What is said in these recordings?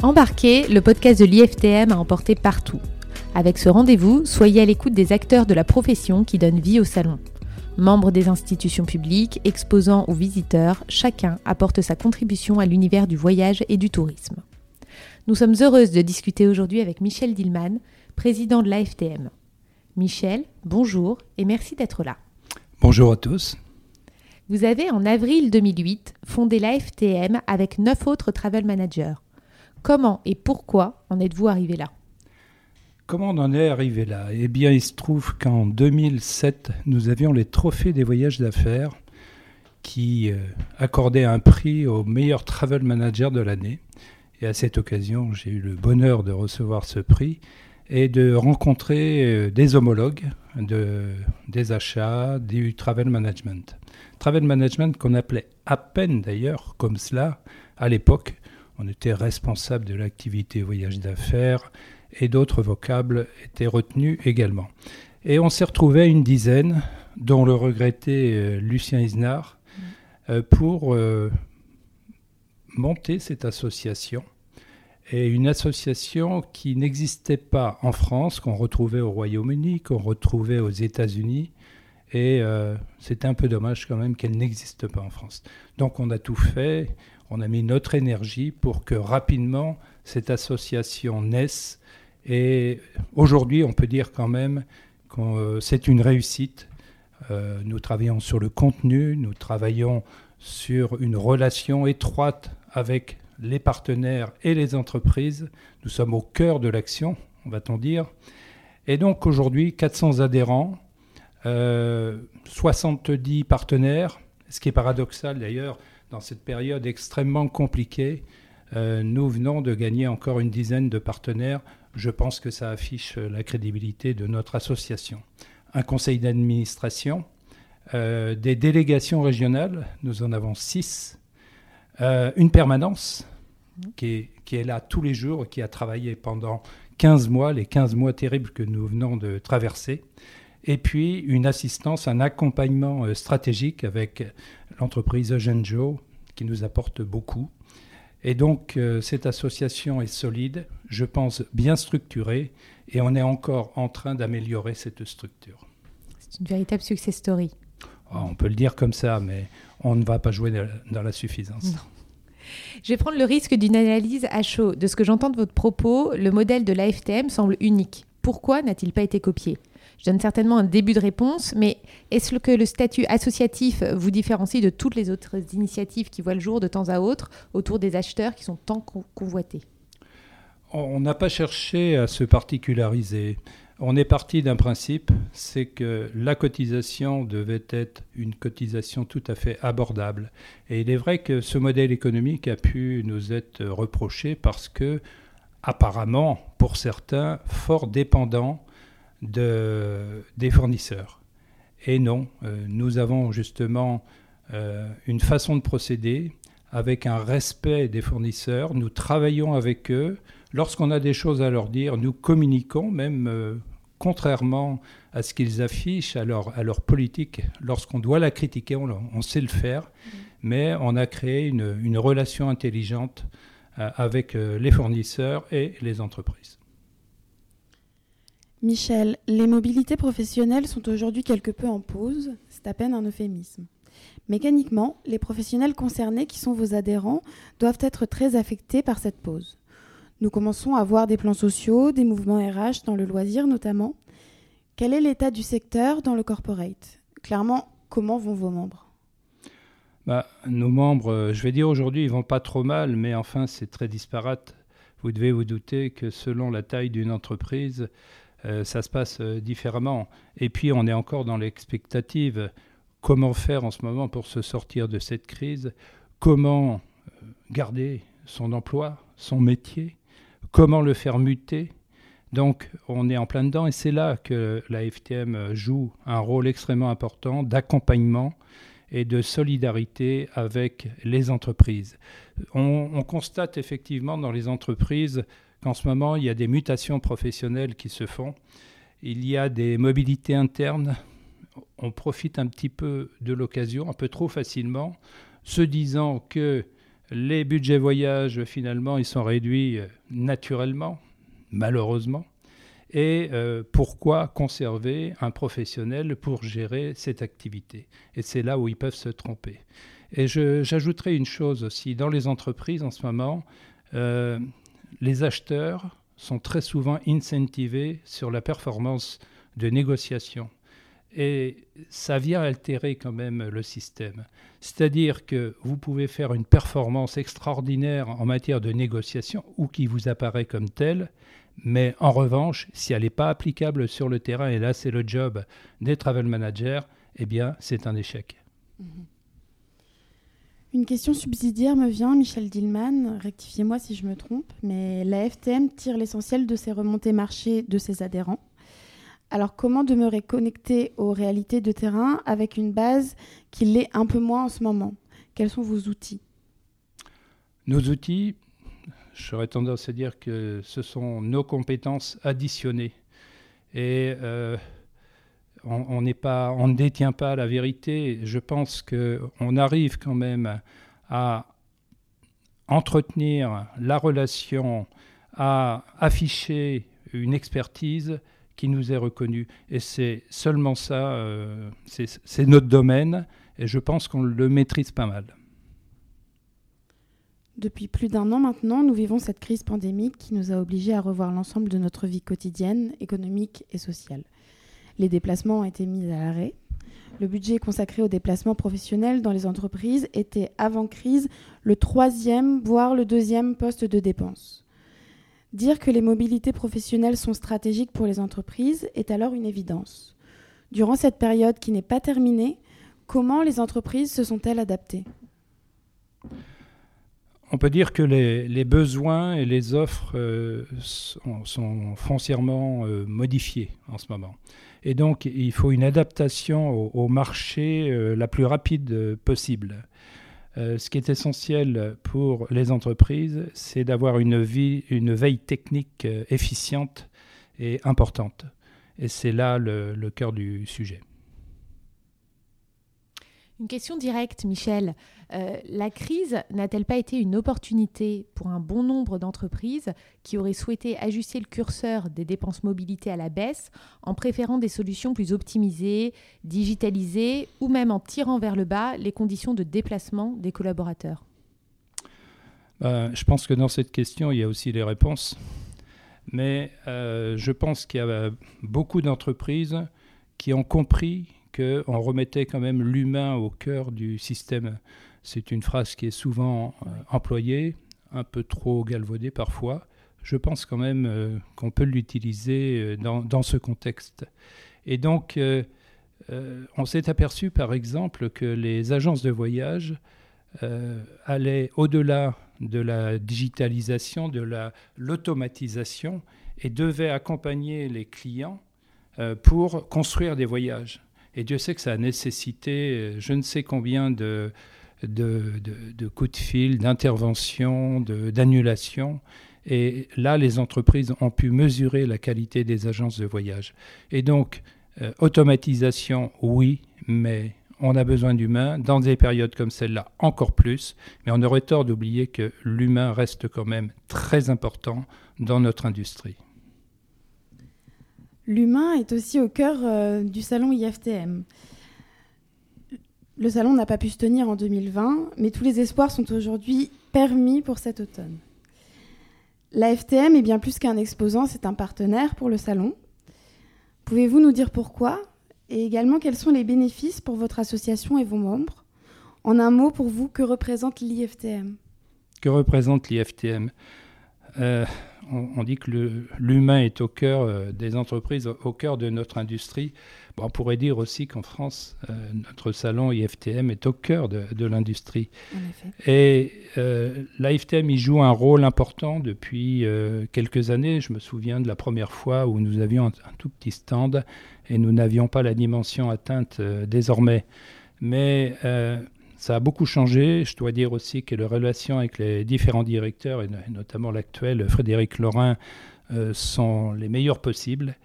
Embarquez, le podcast de l'IFTM a emporté partout. Avec ce rendez-vous, soyez à l'écoute des acteurs de la profession qui donnent vie au salon. Membres des institutions publiques, exposants ou visiteurs, chacun apporte sa contribution à l'univers du voyage et du tourisme. Nous sommes heureuses de discuter aujourd'hui avec Michel Dillman, président de l'AFTM. Michel, bonjour et merci d'être là. Bonjour à tous. Vous avez en avril 2008 fondé l'AFTM avec neuf autres travel managers. Comment et pourquoi en êtes-vous arrivé là? Comment on en est arrivé là? Eh bien, il se trouve qu'en 2007, nous avions les trophées des voyages d'affaires qui euh, accordaient un prix au meilleur travel manager de l'année. Et à cette occasion, j'ai eu le bonheur de recevoir ce prix et de rencontrer euh, des homologues de, des achats, du travel management. Travel management qu'on appelait à peine d'ailleurs comme cela à l'époque, on était responsable de l'activité voyage d'affaires et d'autres vocables étaient retenus également. Et on s'est retrouvé une dizaine, dont le regretté euh, Lucien Isnard, mmh. euh, pour euh, monter cette association. Et une association qui n'existait pas en France, qu'on retrouvait au Royaume-Uni, qu'on retrouvait aux États-Unis. Et c'était un peu dommage quand même qu'elle n'existe pas en France. Donc on a tout fait on a mis notre énergie pour que rapidement cette association naisse. Et aujourd'hui, on peut dire quand même que euh, c'est une réussite. Euh, nous travaillons sur le contenu, nous travaillons sur une relation étroite avec les partenaires et les entreprises. Nous sommes au cœur de l'action, va-t-on dire. Et donc aujourd'hui, 400 adhérents, 70 euh, partenaires, ce qui est paradoxal d'ailleurs, dans cette période extrêmement compliquée, euh, nous venons de gagner encore une dizaine de partenaires. Je pense que ça affiche la crédibilité de notre association. Un conseil d'administration, euh, des délégations régionales, nous en avons six, euh, une permanence qui est, qui est, là tous les jours, qui a travaillé pendant 15 mois, les 15 mois terribles que nous venons de traverser, et puis une assistance, un accompagnement stratégique avec l'entreprise Eugene qui nous apporte beaucoup. Et donc euh, cette association est solide, je pense bien structurée, et on est encore en train d'améliorer cette structure. C'est une véritable success story. Ah, on peut le dire comme ça, mais on ne va pas jouer dans la suffisance. Je vais prendre le risque d'une analyse à chaud. De ce que j'entends de votre propos, le modèle de l'AFTM semble unique. Pourquoi n'a-t-il pas été copié? Je donne certainement un début de réponse, mais est-ce que le statut associatif vous différencie de toutes les autres initiatives qui voient le jour de temps à autre autour des acheteurs qui sont tant convoités? On n'a pas cherché à se particulariser. On est parti d'un principe, c'est que la cotisation devait être une cotisation tout à fait abordable. Et il est vrai que ce modèle économique a pu nous être reproché parce que, apparemment, pour certains, fort dépendant de, des fournisseurs. Et non, euh, nous avons justement euh, une façon de procéder avec un respect des fournisseurs. Nous travaillons avec eux. Lorsqu'on a des choses à leur dire, nous communiquons, même euh, contrairement à ce qu'ils affichent, à leur, à leur politique. Lorsqu'on doit la critiquer, on, on, sait le faire. Mmh. Mais on a créé une, une relation intelligente avec les fournisseurs et les entreprises. Michel, les mobilités professionnelles sont aujourd'hui quelque peu en pause, c'est à peine un euphémisme. Mécaniquement, les professionnels concernés qui sont vos adhérents doivent être très affectés par cette pause. Nous commençons à voir des plans sociaux, des mouvements RH dans le loisir notamment. Quel est l'état du secteur dans le corporate? Clairement, comment vont vos membres? Bah, Nos membres, euh, je vais dire aujourd'hui, ils vont pas trop mal, mais enfin c'est très disparate. Vous devez vous douter que selon la taille d'une entreprise, euh, ça se passe euh, différemment. Et puis on est encore dans l'expectative. Comment faire en ce moment pour se sortir de cette crise? Comment euh, garder son emploi, son métier? Comment le faire muter? Donc on est en plein dedans et c'est là que la FTM joue un rôle extrêmement important d'accompagnement et de solidarité avec les entreprises. On, on, constate effectivement dans les entreprises qu'en ce moment, il y a des mutations professionnelles qui se font. Il y a des mobilités internes. On profite un petit peu de l'occasion, un peu trop facilement, se disant que Les budgets voyage, finalement, ils sont réduits naturellement, malheureusement. Et pourquoi conserver un professionnel pour gérer cette activité? Et c'est là où ils peuvent se tromper. Et j'ajouterai une chose aussi, dans les entreprises en ce moment, les acheteurs sont très souvent incentivés sur la performance de négociation. Et ça vient altérer quand même le système. C'est-à-dire que vous pouvez faire une performance extraordinaire en matière de négociation ou qui vous apparaît comme telle, mais en revanche, si elle n'est pas applicable sur le terrain, et là c'est le job des travel managers, eh bien c'est un échec. Mm-hmm. Une question subsidiaire me vient, Michel Dillman, rectifiez-moi si je me trompe, mais la FTM tire l'essentiel de ses remontées marché de ses adhérents. Alors comment demeurer connecté aux réalités de terrain avec une base qui l'est un peu moins en ce moment? Quels sont vos outils? Nos outils, j'aurais tendance à dire que ce sont nos compétences additionnées. Et euh, on, ne détient pas la vérité. Je pense qu'on arrive quand même à entretenir la relation, à afficher une expertise qui nous est reconnue. Et c'est seulement ça, euh, c'est notre domaine, et je pense qu'on le maîtrise pas mal. Depuis plus d'un an maintenant, nous vivons cette crise pandémique qui nous a obligés à revoir l'ensemble de notre vie quotidienne, économique et sociale. Les déplacements ont été mis à l'arrêt. Le budget consacré aux déplacements professionnels dans les entreprises était, avant crise, le troisième, voire le deuxième poste de dépense. Dire que les mobilités professionnelles sont stratégiques pour les entreprises est alors une évidence. Durant cette période qui n'est pas terminée, comment les entreprises se sont-elles adaptées? On peut dire que les, besoins et les offres euh, sont, foncièrement euh, modifiés en ce moment. Et donc, il faut une adaptation au, marché euh, la plus rapide euh, possible. Euh, ce qui est essentiel pour les entreprises, c'est d'avoir une, une veille technique efficiente et importante. Et c'est là le cœur du sujet. Une question directe, Michel. Euh, la crise n'a-t-elle pas été une opportunité pour un bon nombre d'entreprises qui auraient souhaité ajuster le curseur des dépenses mobilité à la baisse en préférant des solutions plus optimisées, digitalisées ou même en tirant vers le bas les conditions de déplacement des collaborateurs? Euh, Je pense que dans cette question, il y a aussi les réponses. Mais euh, je pense qu'il y a beaucoup d'entreprises qui ont compris qu'on remettait quand même l'humain au cœur du système. C'est une phrase qui est souvent euh, employée, un peu trop galvaudée parfois. Je pense quand même euh, qu'on peut l'utiliser euh, dans, dans, ce contexte. Et donc, on s'est aperçu par exemple que les agences de voyage allaient au-delà de la digitalisation, de l'automatisation, et devaient accompagner les clients pour construire des voyages. Et Dieu sait que ça a nécessité euh, je ne sais combien de, coups de fil, d'interventions, d'annulations. Et là, les entreprises ont pu mesurer la qualité des agences de voyage. Et donc, euh, automatisation, oui, mais on a besoin d'humains. Dans des périodes comme celle-là, encore plus. Mais on aurait tort d'oublier que l'humain reste quand même très important dans notre industrie. L'humain est aussi au cœur euh, du salon IFTM. Le salon n'a pas pu se tenir en 2020, mais tous les espoirs sont aujourd'hui permis pour cet automne. La FTM est bien plus qu'un exposant, c'est un partenaire pour le salon. Pouvez-vous nous dire pourquoi et également quels sont les bénéfices pour votre association et vos membres? En un mot, pour vous, que représente l'IFTM Que représente l'IFTM euh, on, dit que l'humain est au cœur euh, des entreprises, au cœur de notre industrie. on pourrait dire aussi qu'en France, euh, notre salon IFTM est au cœur de, l'industrie. Et l'IFTM y joue un rôle important depuis quelques années. Je me souviens de la première fois où nous avions un, tout petit stand et nous n'avions pas la dimension atteinte désormais. Mais ça a beaucoup changé. Je dois dire aussi que les relations avec les différents directeurs, et notamment l'actuel Frédéric Laurin, euh, sont les meilleures possibles.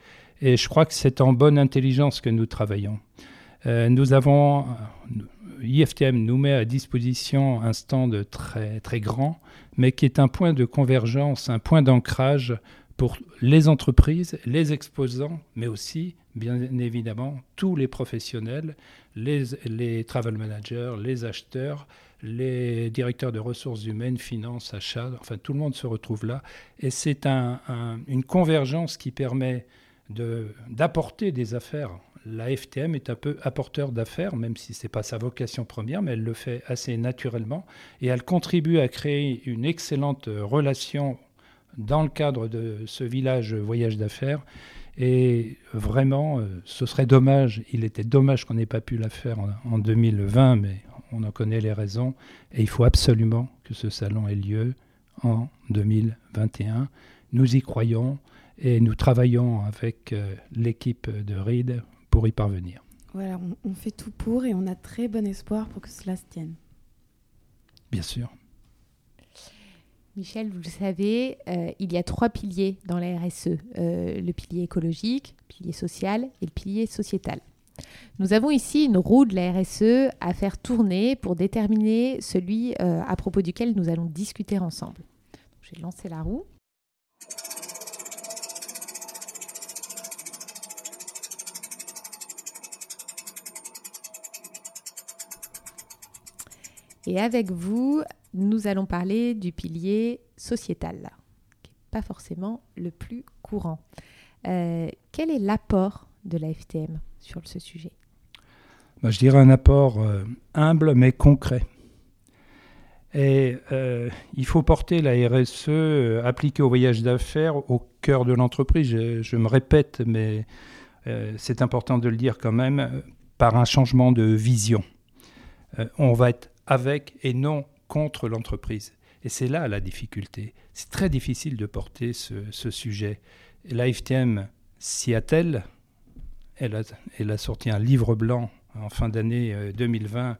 Et je crois que c'est en bonne intelligence que nous travaillons. Euh, nous avons IFTM nous met à disposition un stand très, très grand, mais qui est un point de convergence, un point d'ancrage pour les entreprises, les exposants, mais aussi, bien évidemment, tous les professionnels, les, travel managers, les acheteurs, les directeurs de ressources humaines, finances, achats, enfin tout le monde se retrouve là. Et c'est un, une convergence qui permet d'apporter des affaires. La FTM est un peu apporteur d'affaires, même si ce n'est pas sa vocation première, mais elle le fait assez naturellement. Et elle contribue à créer une excellente relation dans le cadre de ce village voyage d'affaires. Et vraiment, euh, ce serait dommage, il était dommage qu'on n'ait pas pu la faire en, en 2020, mais on en connaît les raisons, et il faut absolument que ce salon ait lieu en 2021. Nous y croyons et nous travaillons avec euh, l'équipe de RID pour y parvenir. Voilà, on, fait tout pour et on a très bon espoir pour que cela se tienne. Bien sûr. Michel, vous le savez, euh, il y a trois piliers dans la RSE. Euh, le pilier écologique, le pilier social et le pilier sociétal. Nous avons ici une roue de la RSE à faire tourner pour déterminer celui euh, à propos duquel nous allons discuter ensemble. Je vais lancer la roue. Et avec vous, nous allons parler du pilier sociétal, qui n'est pas forcément le plus courant. Euh, quel est l'apport de la FTM sur ce sujet? Bah, Je dirais un apport euh, humble mais concret. Et euh, il faut porter la RSE appliquée au voyage d'affaires au cœur de l'entreprise. Je, me répète, mais c'est important de le dire quand même, par un changement de vision. on va être avec et non contre l'entreprise. Et c'est là la difficulté. C'est très difficile de porter ce, sujet. L'AFTM s'y attelle, elle a, sorti un livre blanc en fin d'année 2020 euh,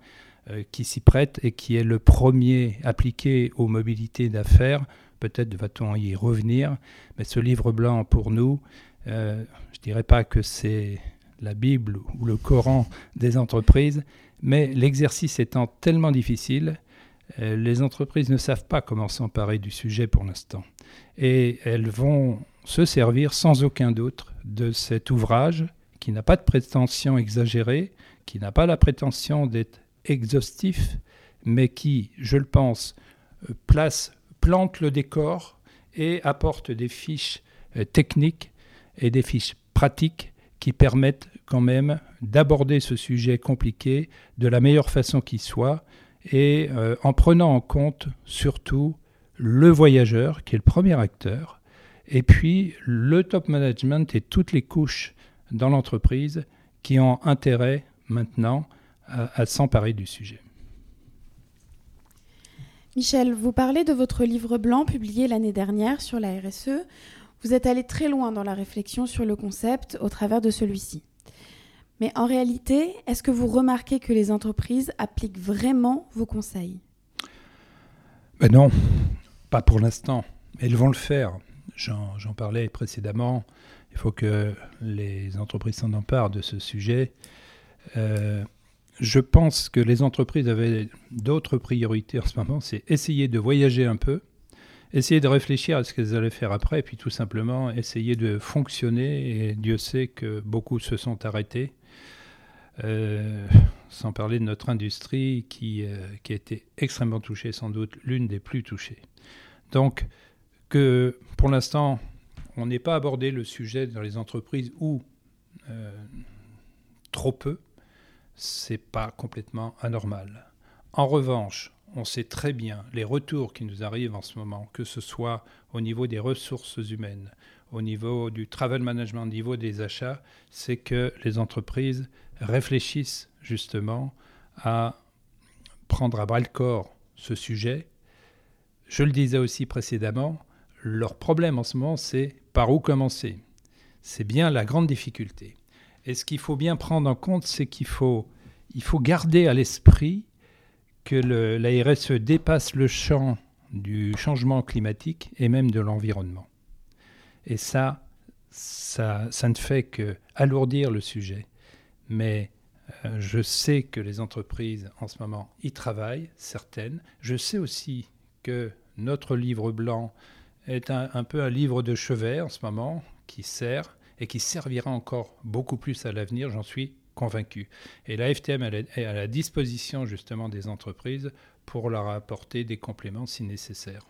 euh, qui s'y prête et qui est le premier appliqué aux mobilités d'affaires. Peut-être va-t-on y revenir, mais ce livre blanc pour nous, euh, je ne dirais pas que c'est la Bible ou le Coran des entreprises, mais l'exercice étant tellement difficile, les entreprises ne savent pas comment s'emparer du sujet pour l'instant. Et elles vont se servir sans aucun doute de cet ouvrage qui n'a pas de prétention exagérée, qui n'a pas la prétention d'être exhaustif, mais qui, je le pense, euh, place, plante le décor et apporte des fiches euh, techniques et des fiches pratiques qui permettent quand même d'aborder ce sujet compliqué de la meilleure façon qui soit et euh, en prenant en compte surtout le voyageur qui est le premier acteur et puis le top management et toutes les couches dans l'entreprise qui ont intérêt maintenant à, s'emparer du sujet. Michel, vous parlez de votre livre blanc publié l'année dernière sur la RSE. Vous êtes allé très loin dans la réflexion sur le concept au travers de celui-ci. Mais en réalité, est-ce que vous remarquez que les entreprises appliquent vraiment vos conseils? Ben Non, pas pour l'instant. Elles vont le faire. J'en parlais précédemment. Il faut que les entreprises s'en emparent de ce sujet. Euh, je pense que les entreprises avaient d'autres priorités en ce moment, c'est essayer de voyager un peu, essayer de réfléchir à ce qu'elles allaient faire après, et puis tout simplement essayer de fonctionner. Et Dieu sait que beaucoup se sont arrêtés. Euh, sans parler de notre industrie qui, euh, qui a été extrêmement touchée, sans doute l'une des plus touchées. Donc, que pour l'instant, on n'est pas abordé le sujet dans les entreprises ou euh, trop peu, c'est pas complètement anormal. En revanche, on sait très bien les retours qui nous arrivent en ce moment, que ce soit au niveau des ressources humaines, au niveau du travel management, au niveau des achats, c'est que les entreprises réfléchissent justement à prendre à bras le corps ce sujet. Je le disais aussi précédemment, leur problème en ce moment, c'est par où commencer C'est bien la grande difficulté. Et ce qu'il faut bien prendre en compte, c'est qu'il faut, il faut garder à l'esprit que le, la RSE dépasse le champ du changement climatique et même de l'environnement. Et ça, ça, ça ne fait que alourdir le sujet. Mais Euh, je sais que les entreprises en ce moment y travaillent, certaines. Je sais aussi que notre livre blanc est un, peu un livre de chevet en ce moment qui sert et qui servira encore beaucoup plus à l'avenir, j'en suis convaincu. Et la FTM est à la disposition justement des entreprises pour leur apporter des compléments si nécessaire.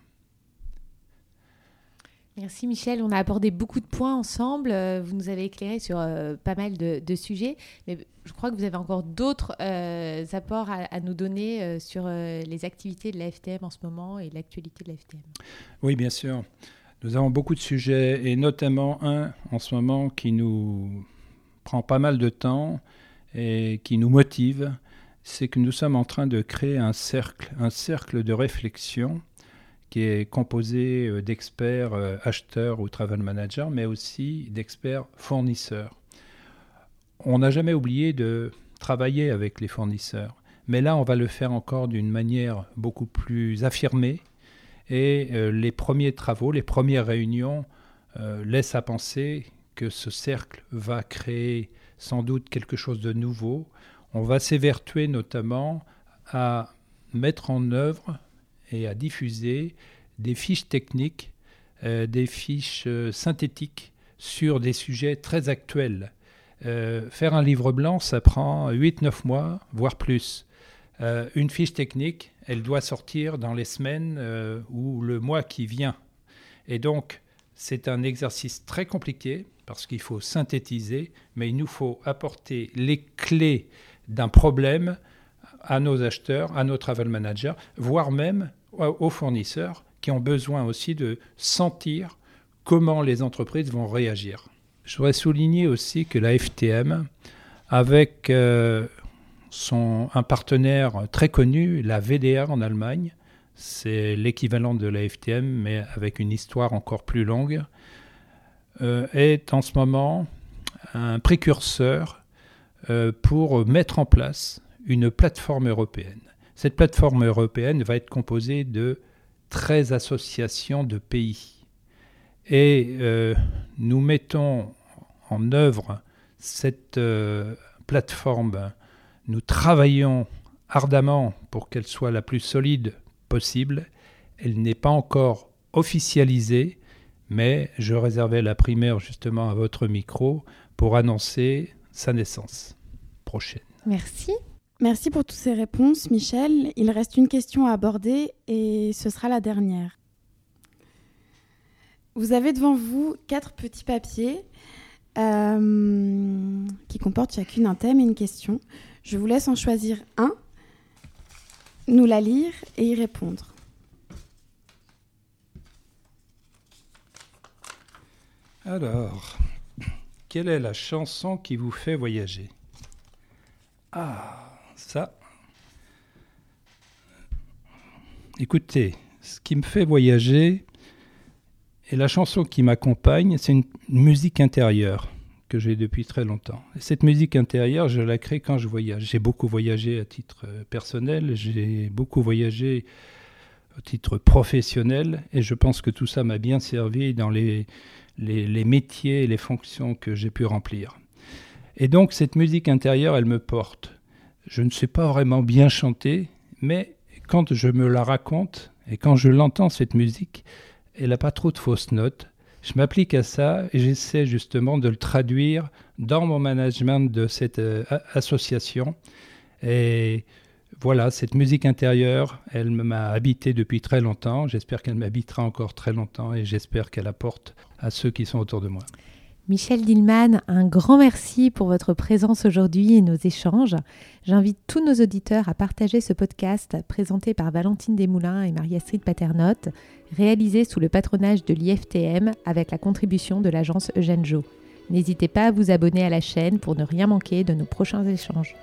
Merci Michel, on a abordé beaucoup de points ensemble, euh, vous nous avez éclairé sur euh, pas mal de, sujets, mais je crois que vous avez encore d'autres euh, apports à, nous donner sur les activités de la FTM en ce moment et l'actualité de la FTM. Oui, bien sûr. Nous avons beaucoup de sujets et notamment un en ce moment qui nous prend pas mal de temps et qui nous motive, c'est que nous sommes en train de créer un cercle, un cercle de réflexion qui est composé euh, d'experts euh, acheteurs ou travel managers, mais aussi d'experts fournisseurs. On n'a jamais oublié de travailler avec les fournisseurs, mais là on va le faire encore d'une manière beaucoup plus affirmée. Et euh, les premiers travaux, les premières réunions laissent à penser que ce cercle va créer sans doute quelque chose de nouveau. On va s'évertuer notamment à mettre en œuvre et à diffuser des fiches techniques, euh, des fiches euh, synthétiques sur des sujets très actuels. Euh, faire un livre blanc, ça prend 8-9 mois, voire plus. une fiche technique, elle doit sortir dans les semaines ou le mois qui vient. Et donc, c'est un exercice très compliqué parce qu'il faut synthétiser, mais il nous faut apporter les clés d'un problème à nos acheteurs, à nos travel managers, voire même aux fournisseurs qui ont besoin aussi de sentir comment les entreprises vont réagir. Je voudrais souligner aussi que la FTM, avec euh, son, un partenaire très connu, la VDR en Allemagne, c'est l'équivalent de la FTM, mais avec une histoire encore plus longue, euh, est en ce moment un précurseur euh, pour mettre en place une plateforme européenne. Cette plateforme européenne va être composée de 13 associations de pays. Et euh, nous mettons en œuvre cette plateforme, nous travaillons ardemment pour qu'elle soit la plus solide possible. Elle n'est pas encore officialisée, mais je réservais la primaire justement à votre micro pour annoncer sa naissance prochaine. Merci. Merci pour toutes ces réponses, Michel. Il reste une question à aborder et ce sera la dernière. Vous avez devant vous quatre petits papiers euh, qui comportent chacune un thème et une question. Je vous laisse en choisir un, nous la lire et y répondre. Alors, quelle est la chanson qui vous fait voyager? Ah, Écoutez, ce qui me fait voyager et la chanson qui m'accompagne, c'est une musique intérieure que j'ai depuis très longtemps. cette musique intérieure, je la crée quand je voyage. J'ai beaucoup voyagé à titre personnel, j'ai beaucoup voyagé au titre professionnel, et je pense que tout ça m'a bien servi dans les, métiers et les fonctions que j'ai pu remplir. Et donc cette musique intérieure, elle me porte. Je ne sais pas vraiment bien chanter, mais quand je me la raconte et quand je l'entends, cette musique, elle n'a pas trop de fausses notes. Je m'applique à ça et j'essaie justement de le traduire dans mon management de cette euh, association. Et voilà, cette musique intérieure, elle m'a habité depuis très longtemps. J'espère qu'elle m'habitera encore très longtemps et j'espère qu'elle apporte à ceux qui sont autour de moi. Michel Dillman, un grand merci pour votre présence aujourd'hui et nos échanges. J'invite tous nos auditeurs à partager ce podcast présenté par Valentine Desmoulins et Marie-Astrid Paternotte, réalisé sous le patronage de l'IFTM avec la contribution de l'agence Eugène Jo. N'hésitez pas à vous abonner à la chaîne pour ne rien manquer de nos prochains échanges.